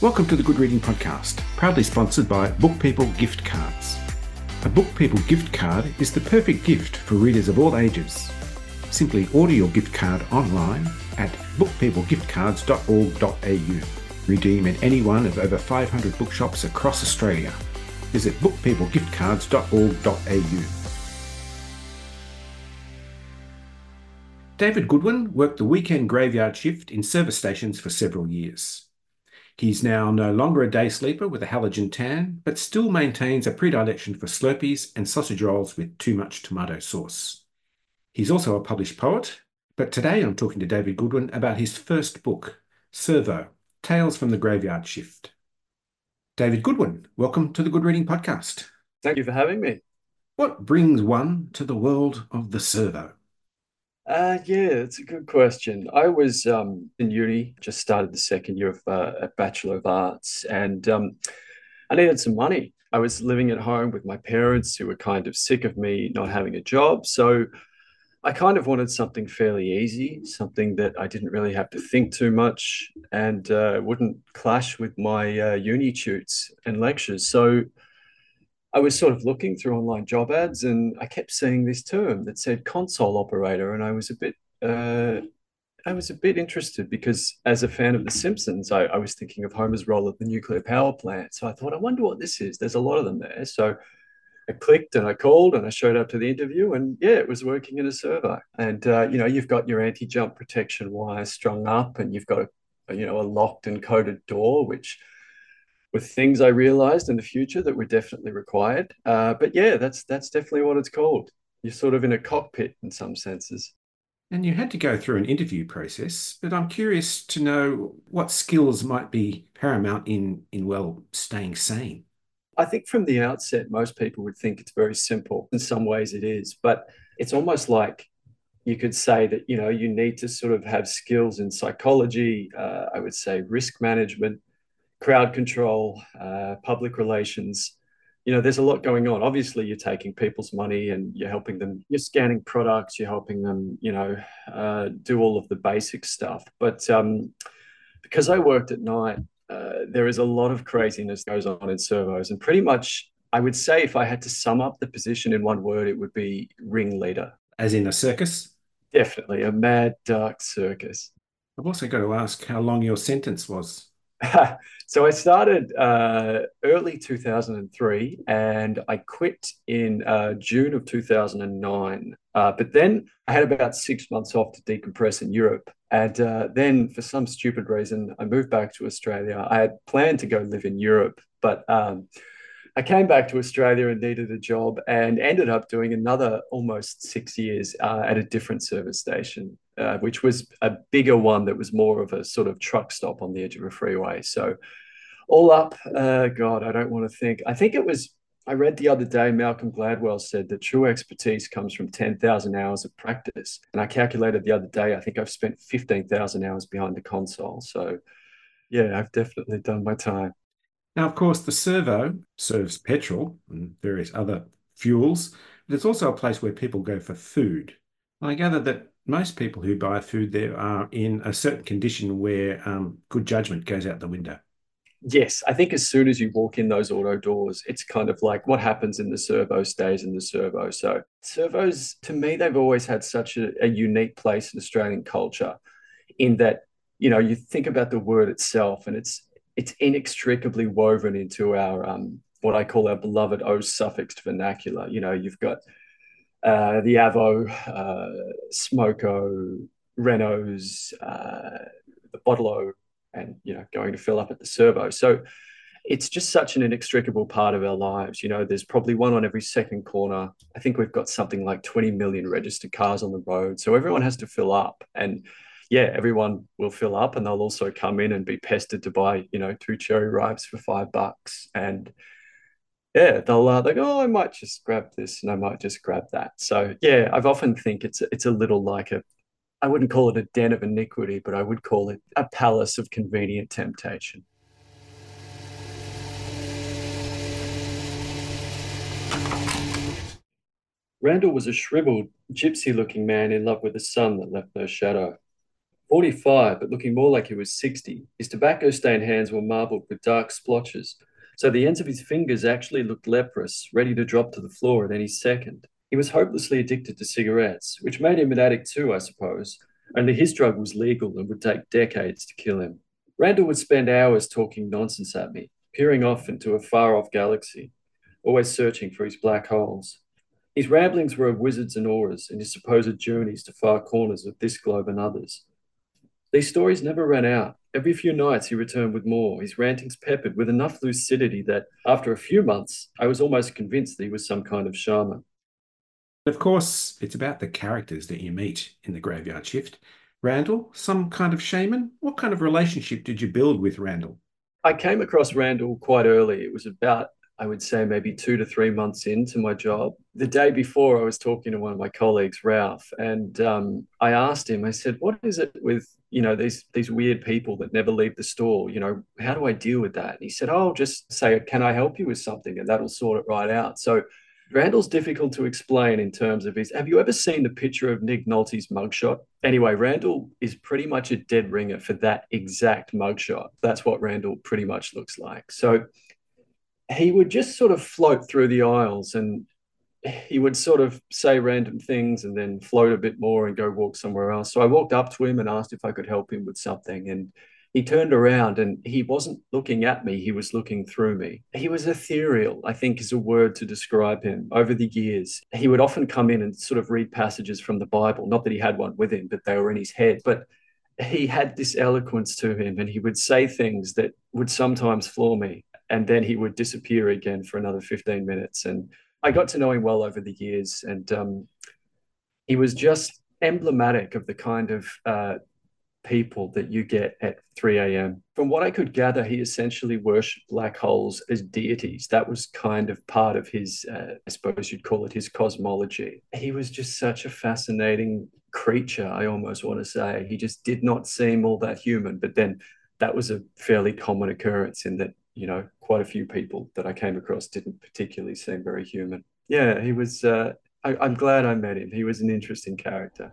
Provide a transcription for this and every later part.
Welcome to the Good Reading Podcast, proudly sponsored by Book People Gift Cards. A Book People gift card is the perfect gift for readers of all ages. Simply order your gift card online at bookpeoplegiftcards.org.au. Redeem at any one of over 500 bookshops across Australia. Visit bookpeoplegiftcards.org.au. David Goodwin worked the weekend graveyard shift in service stations for several years. He's now no longer a day sleeper with a halogen tan, but still maintains a predilection for Slurpees and sausage rolls with too much tomato sauce. He's also a published poet, but today I'm talking to David Goodwin about his first book, Servo Tales from the Graveyard Shift. David Goodwin, welcome to the Good Reading Podcast. Thank you for having me. What brings one to the world of the servo? Uh, yeah, it's a good question. I was um, in uni, just started the second year of uh, a Bachelor of Arts, and um, I needed some money. I was living at home with my parents who were kind of sick of me not having a job. So I kind of wanted something fairly easy, something that I didn't really have to think too much and uh, wouldn't clash with my uh, uni tutes and lectures. So I was sort of looking through online job ads and I kept seeing this term that said console operator. And I was a bit, uh, I was a bit interested because as a fan of The Simpsons, I, I was thinking of Homer's role at the nuclear power plant. So I thought, I wonder what this is. There's a lot of them there. So I clicked and I called and I showed up to the interview and yeah, it was working in a servo. And uh, you know, you've got your anti-jump protection wire strung up, and you've got a, you know a locked and coded door, which with things I realized in the future that were definitely required. Uh, but yeah, that's that's definitely what it's called. You're sort of in a cockpit in some senses. And you had to go through an interview process, but I'm curious to know what skills might be paramount in in well staying sane. I think from the outset, most people would think it's very simple. In some ways, it is, but it's almost like you could say that you know you need to sort of have skills in psychology. Uh, I would say risk management, crowd control, uh, public relations. You know, there's a lot going on. Obviously, you're taking people's money and you're helping them. You're scanning products. You're helping them. You know, uh, do all of the basic stuff. But um, because I worked at night, uh, there is a lot of craziness goes on in servos, and pretty much, I would say, if I had to sum up the position in one word, it would be ringleader. As in a circus? Definitely a mad, dark circus. I've also got to ask how long your sentence was. so I started uh, early 2003 and I quit in uh, June of 2009. Uh, but then I had about six months off to decompress in Europe. And uh, then, for some stupid reason, I moved back to Australia. I had planned to go live in Europe, but um, I came back to Australia and needed a job and ended up doing another almost six years uh, at a different service station uh, which was a bigger one that was more of a sort of truck stop on the edge of a freeway. So, all up, uh, God, I don't want to think. I think it was, I read the other day, Malcolm Gladwell said that true expertise comes from 10,000 hours of practice. And I calculated the other day, I think I've spent 15,000 hours behind the console. So, yeah, I've definitely done my time. Now, of course, the servo serves petrol and various other fuels, but it's also a place where people go for food. I gather that most people who buy food there are in a certain condition where um, good judgment goes out the window. Yes, I think as soon as you walk in those auto doors, it's kind of like what happens in the servo stays in the servo. So, servos, to me, they've always had such a, a unique place in Australian culture in that, you know, you think about the word itself and it's it's inextricably woven into our um, what I call our beloved O suffixed vernacular. You know, you've got uh, the Avo, uh, Smoko, Renaults, uh, the Bottle and you know going to fill up at the servo. So it's just such an inextricable part of our lives. You know, there's probably one on every second corner. I think we've got something like 20 million registered cars on the road. So everyone has to fill up. And yeah, everyone will fill up and they'll also come in and be pestered to buy, you know, two cherry ripes for five bucks. And yeah, they'll uh, they go, oh, I might just grab this and I might just grab that. So yeah, I've often think it's it's a little like a, I wouldn't call it a den of iniquity, but I would call it a palace of convenient temptation. Randall was a shriveled, gypsy looking man in love with a sun that left no shadow. 45, but looking more like he was 60. His tobacco stained hands were marbled with dark splotches, so the ends of his fingers actually looked leprous, ready to drop to the floor at any second. He was hopelessly addicted to cigarettes, which made him an addict too, I suppose, only his drug was legal and would take decades to kill him. Randall would spend hours talking nonsense at me, peering off into a far off galaxy, always searching for his black holes. His ramblings were of wizards and auras and his supposed journeys to far corners of this globe and others. These stories never ran out. Every few nights he returned with more, his rantings peppered with enough lucidity that, after a few months, I was almost convinced that he was some kind of shaman. Of course, it's about the characters that you meet in the Graveyard Shift. Randall, some kind of shaman? What kind of relationship did you build with Randall? I came across Randall quite early. It was about I would say maybe two to three months into my job. The day before, I was talking to one of my colleagues, Ralph, and um, I asked him. I said, "What is it with you know these these weird people that never leave the store? You know, how do I deal with that?" And he said, "Oh, just say, can I help you with something, and that'll sort it right out." So. Randall's difficult to explain in terms of his. Have you ever seen the picture of Nick Nolte's mugshot? Anyway, Randall is pretty much a dead ringer for that exact mugshot. That's what Randall pretty much looks like. So he would just sort of float through the aisles and he would sort of say random things and then float a bit more and go walk somewhere else. So I walked up to him and asked if I could help him with something. And he turned around and he wasn't looking at me, he was looking through me. He was ethereal, I think is a word to describe him over the years. He would often come in and sort of read passages from the Bible. Not that he had one with him, but they were in his head. But he had this eloquence to him and he would say things that would sometimes floor me and then he would disappear again for another 15 minutes. And I got to know him well over the years, and um, he was just emblematic of the kind of uh, people that you get at 3 a.m. From what I could gather, he essentially worshipped black holes as deities. That was kind of part of his, uh, I suppose you'd call it his cosmology. He was just such a fascinating creature, I almost want to say. He just did not seem all that human, but then that was a fairly common occurrence in that you know, quite a few people that I came across didn't particularly seem very human. Yeah, he was. Uh, I, I'm glad I met him. He was an interesting character.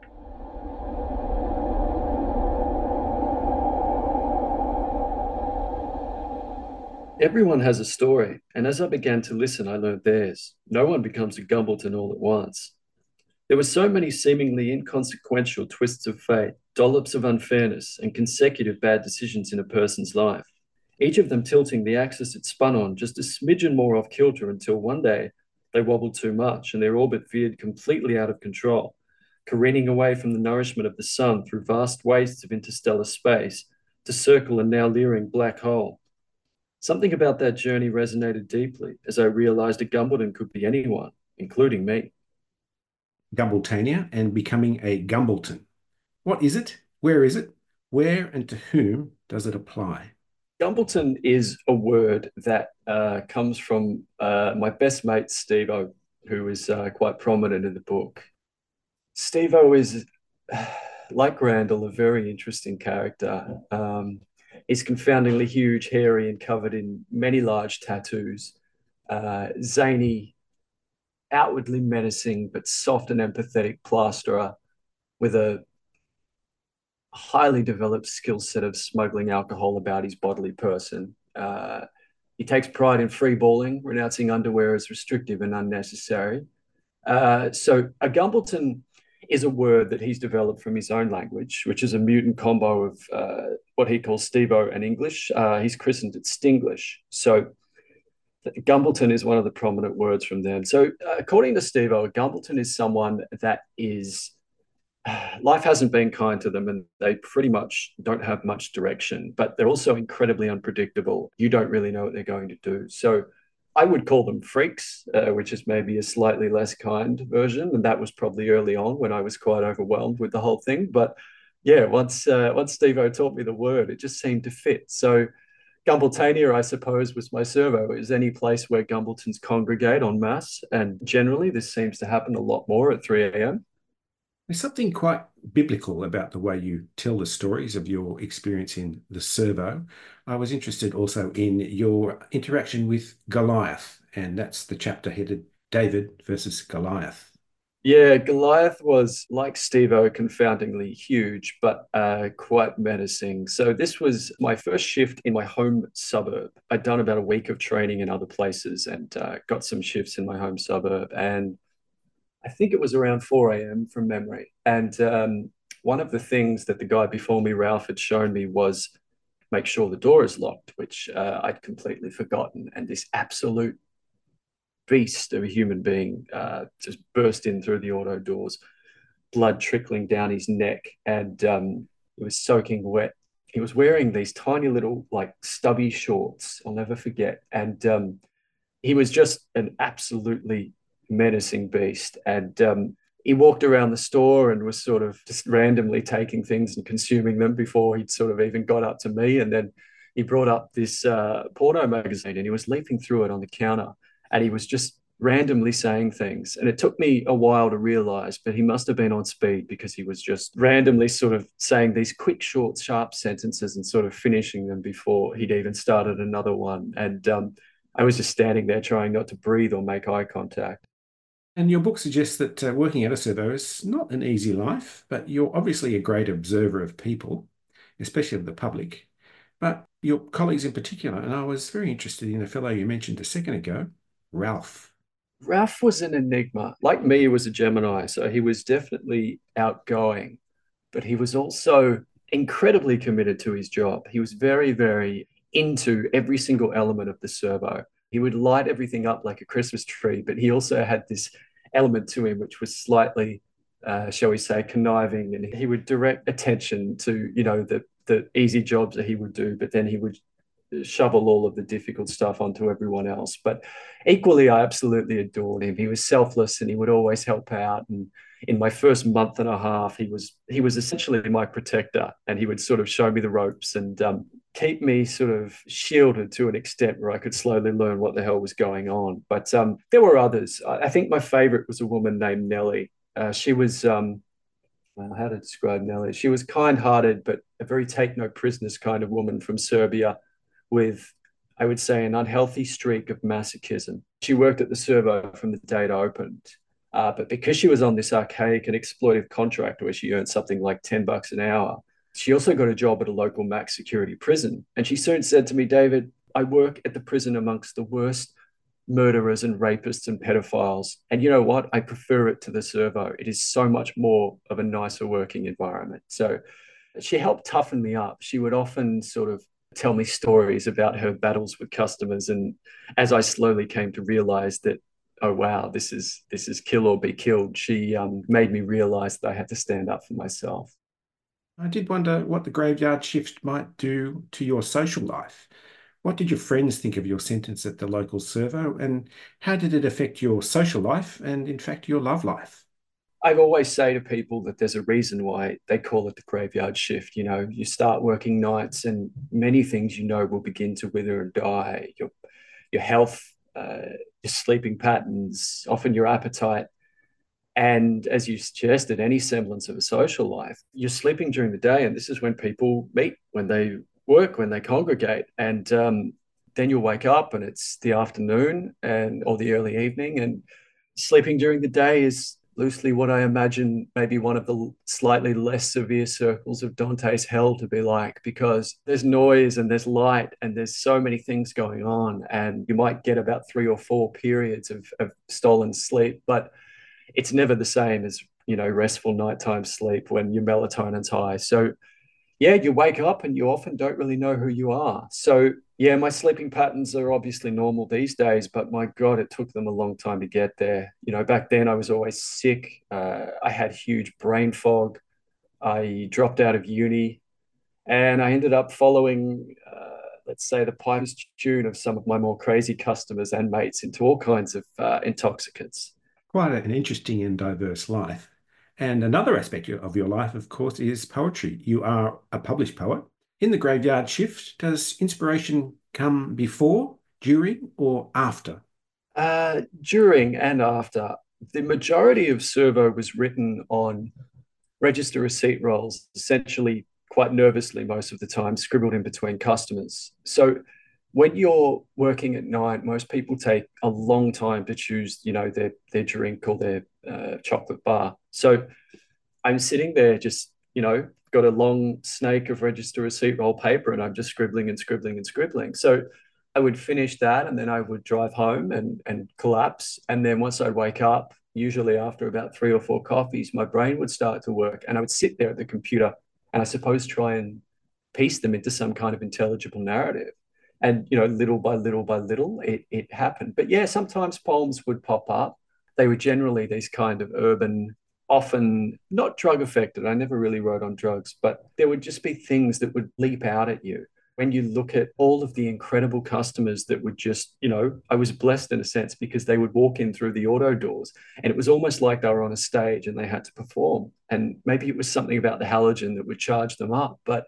Everyone has a story, and as I began to listen, I learned theirs. No one becomes a Gumbleton all at once. There were so many seemingly inconsequential twists of fate, dollops of unfairness, and consecutive bad decisions in a person's life each of them tilting the axis it spun on just a smidgen more off kilter until one day they wobbled too much and their orbit veered completely out of control, careening away from the nourishment of the sun through vast wastes of interstellar space to circle a now leering black hole. Something about that journey resonated deeply as I realized a Gumbleton could be anyone, including me. Gumbletania and becoming a Gumbleton. What is it? Where is it? Where and to whom does it apply? Gumbleton is a word that uh, comes from uh, my best mate, Steve who is uh, quite prominent in the book. Steve is, like Randall, a very interesting character. Um, he's confoundingly huge, hairy, and covered in many large tattoos. Uh, zany, outwardly menacing, but soft and empathetic plasterer with a highly developed skill set of smuggling alcohol about his bodily person. Uh, he takes pride in free balling, renouncing underwear as restrictive and unnecessary. Uh, so a Gumbleton is a word that he's developed from his own language, which is a mutant combo of uh, what he calls Stevo and English. Uh, he's christened it Stinglish. So Gumbleton is one of the prominent words from them. So according to Stevo, a Gumbleton is someone that is life hasn't been kind to them and they pretty much don't have much direction, but they're also incredibly unpredictable. You don't really know what they're going to do. So I would call them freaks, uh, which is maybe a slightly less kind version. And that was probably early on when I was quite overwhelmed with the whole thing. But yeah, once uh, once Steve O taught me the word, it just seemed to fit. So Gumbletania, I suppose, was my servo. Is any place where Gumbletons congregate en masse. And generally, this seems to happen a lot more at 3 a.m. There's something quite biblical about the way you tell the stories of your experience in the servo. I was interested also in your interaction with Goliath, and that's the chapter headed David versus Goliath. Yeah, Goliath was like Steve-O, confoundingly huge, but uh, quite menacing. So this was my first shift in my home suburb. I'd done about a week of training in other places and uh, got some shifts in my home suburb. And I think it was around 4 a.m. from memory. And um, one of the things that the guy before me, Ralph, had shown me was make sure the door is locked, which uh, I'd completely forgotten. And this absolute beast of a human being uh, just burst in through the auto doors, blood trickling down his neck, and um, it was soaking wet. He was wearing these tiny little, like stubby shorts. I'll never forget. And um, he was just an absolutely menacing beast. And um, he walked around the store and was sort of just randomly taking things and consuming them before he'd sort of even got up to me. And then he brought up this uh, porno magazine and he was leafing through it on the counter and he was just randomly saying things. And it took me a while to realize, but he must have been on speed because he was just randomly sort of saying these quick, short, sharp sentences and sort of finishing them before he'd even started another one. And um, I was just standing there trying not to breathe or make eye contact. And your book suggests that uh, working at a servo is not an easy life, but you're obviously a great observer of people, especially of the public, but your colleagues in particular. And I was very interested in a fellow you mentioned a second ago, Ralph. Ralph was an enigma. Like me, he was a Gemini, so he was definitely outgoing, but he was also incredibly committed to his job. He was very, very into every single element of the servo. He would light everything up like a Christmas tree, but he also had this element to him which was slightly, uh, shall we say, conniving, and he would direct attention to you know the the easy jobs that he would do, but then he would shovel all of the difficult stuff onto everyone else. But equally, I absolutely adored him. He was selfless and he would always help out. And in my first month and a half, he was he was essentially my protector, and he would sort of show me the ropes and um, keep me sort of shielded to an extent where I could slowly learn what the hell was going on. But um, there were others. I think my favorite was a woman named Nellie. Uh, she was um, well, how to describe Nellie? She was kind-hearted, but a very take no prisoners kind of woman from Serbia with, I would say, an unhealthy streak of masochism. She worked at the servo from the day it opened. Uh, but because she was on this archaic and exploitive contract where she earned something like 10 bucks an hour, she also got a job at a local max security prison. And she soon said to me, David, I work at the prison amongst the worst murderers and rapists and pedophiles. And you know what? I prefer it to the servo. It is so much more of a nicer working environment. So she helped toughen me up. She would often sort of tell me stories about her battles with customers. And as I slowly came to realize that, oh wow, this is this is kill or be killed, she um, made me realize that I had to stand up for myself. I did wonder what the graveyard shift might do to your social life. What did your friends think of your sentence at the local servo, and how did it affect your social life and, in fact, your love life? I always say to people that there's a reason why they call it the graveyard shift. You know, you start working nights, and many things you know will begin to wither and die. Your your health, uh, your sleeping patterns, often your appetite, and as you suggested, any semblance of a social life. You're sleeping during the day, and this is when people meet, when they work, when they congregate, and um, then you'll wake up, and it's the afternoon and or the early evening, and sleeping during the day is loosely what I imagine maybe one of the slightly less severe circles of Dante's hell to be like, because there's noise and there's light and there's so many things going on. And you might get about three or four periods of, of stolen sleep, but it's never the same as, you know, restful nighttime sleep when your melatonin's high. So, yeah, you wake up and you often don't really know who you are. So yeah, my sleeping patterns are obviously normal these days, but my God, it took them a long time to get there. You know, back then I was always sick. Uh, I had huge brain fog. I dropped out of uni and I ended up following, uh, let's say, the piper's tune of some of my more crazy customers and mates into all kinds of uh, intoxicants. Quite an interesting and diverse life. And another aspect of your life, of course, is poetry. You are a published poet in the graveyard shift, does inspiration come before, during, or after? Uh, during and after. The majority of Servo was written on register receipt rolls, essentially quite nervously most of the time, scribbled in between customers. So when you're working at night, most people take a long time to choose, you know, their their drink or their uh, chocolate bar. So I'm sitting there just, you know, got a long snake of register receipt roll paper and I'm just scribbling and scribbling and scribbling. So I would finish that and then I would drive home and and collapse. And then once I'd wake up, usually after about three or four coffees, my brain would start to work and I would sit there at the computer and I suppose try and piece them into some kind of intelligible narrative and you know little by little by little it, it happened but yeah sometimes poems would pop up they were generally these kind of urban often not drug affected i never really wrote on drugs but there would just be things that would leap out at you when you look at all of the incredible customers that would just, you know, I was blessed in a sense because they would walk in through the auto doors and it was almost like they were on a stage and they had to perform. And maybe it was something about the halogen that would charge them up. But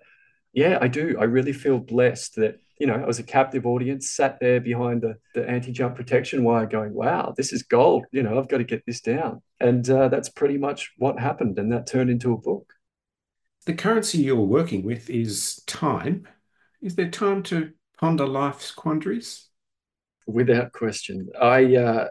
yeah, I do. I really feel blessed that you know, I was a captive audience, sat there behind the, the anti-jump protection wire going, wow, this is gold. You know, I've got to get this down. And uh, that's pretty much what happened. And that turned into a book. The currency you're working with is time. Is there time to ponder life's quandaries? Without question. I, uh,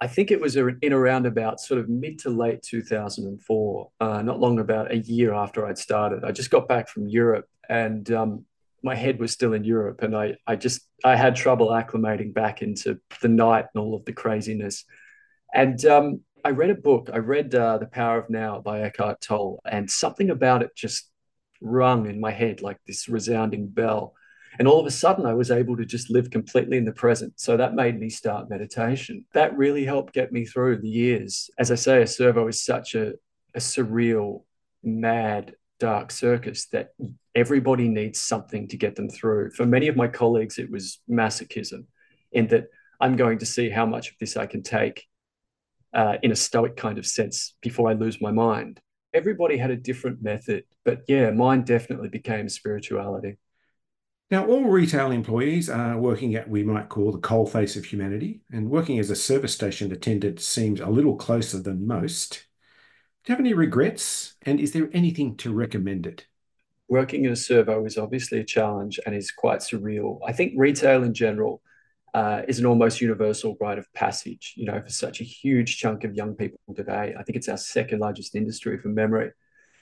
I think it was in around about sort of mid to late 2004, uh, not long about a year after I'd started. I just got back from Europe and um, my head was still in Europe, and I I just I had trouble acclimating back into the night and all of the craziness. And um, I read a book. I read uh, The Power of Now by Eckhart Tolle, and something about it just rung in my head like this resounding bell. And all of a sudden, I was able to just live completely in the present. So that made me start meditation. That really helped get me through the years. As I say, a servo is such a, a surreal, mad, dark circus that everybody needs something to get them through. For many of my colleagues, it was masochism, in that I'm going to see how much of this I can take uh, in a stoic kind of sense before I lose my mind. Everybody had a different method, but yeah, mine definitely became spirituality. Now, all retail employees are working at we might call the coalface of humanity, and working as a service station attendant seems a little closer than most. Do you have any regrets? And is there anything to recommend it? Working in a servo is obviously a challenge and is quite surreal. I think retail in general uh, is an almost universal rite of passage, you know, for such a huge chunk of young people today. I think it's our second largest industry from memory.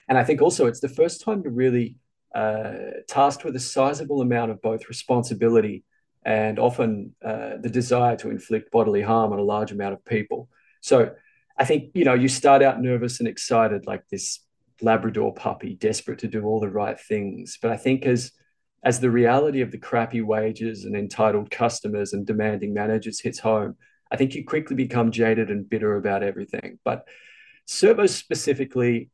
And I think also it's the first time you're really uh, tasked with a sizable amount of both responsibility and often uh, the desire to inflict bodily harm on a large amount of people. So I think, you know, you start out nervous and excited like this Labrador puppy, desperate to do all the right things. But I think as as the reality of the crappy wages and entitled customers and demanding managers hits home, I think you quickly become jaded and bitter about everything. But servos specifically,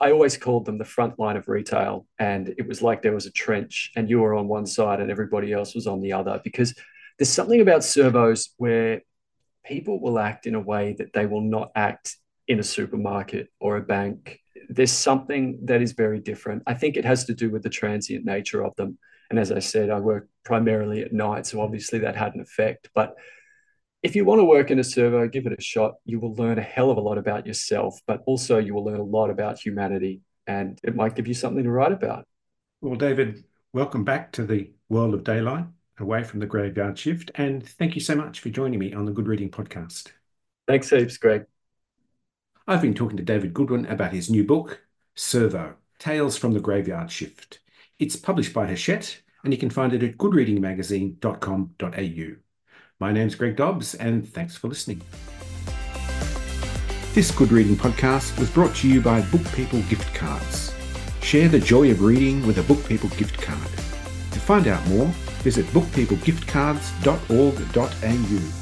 I always called them the front line of retail. And it was like there was a trench and you were on one side and everybody else was on the other because there's something about servos where people will act in a way that they will not act in a supermarket or a bank. There's something that is very different. I think it has to do with the transient nature of them. And as I said, I work primarily at night, so obviously that had an effect. But if you want to work in a servo, give it a shot. You will learn a hell of a lot about yourself, but also you will learn a lot about humanity, and it might give you something to write about. Well, David, welcome back to the world of daylight away from the graveyard shift. And thank you so much for joining me on the Good Reading Podcast. Thanks heaps, Greg. I've been talking to David Goodwin about his new book, Servo Tales from the Graveyard Shift. It's published by Hachette, and you can find it at goodreadingmagazine.com.au. My name's Greg Dobbs, and thanks for listening. This Good Reading podcast was brought to you by Book People Gift Cards. Share the joy of reading with a Book People gift card. To find out more, visit bookpeoplegiftcards.org.au.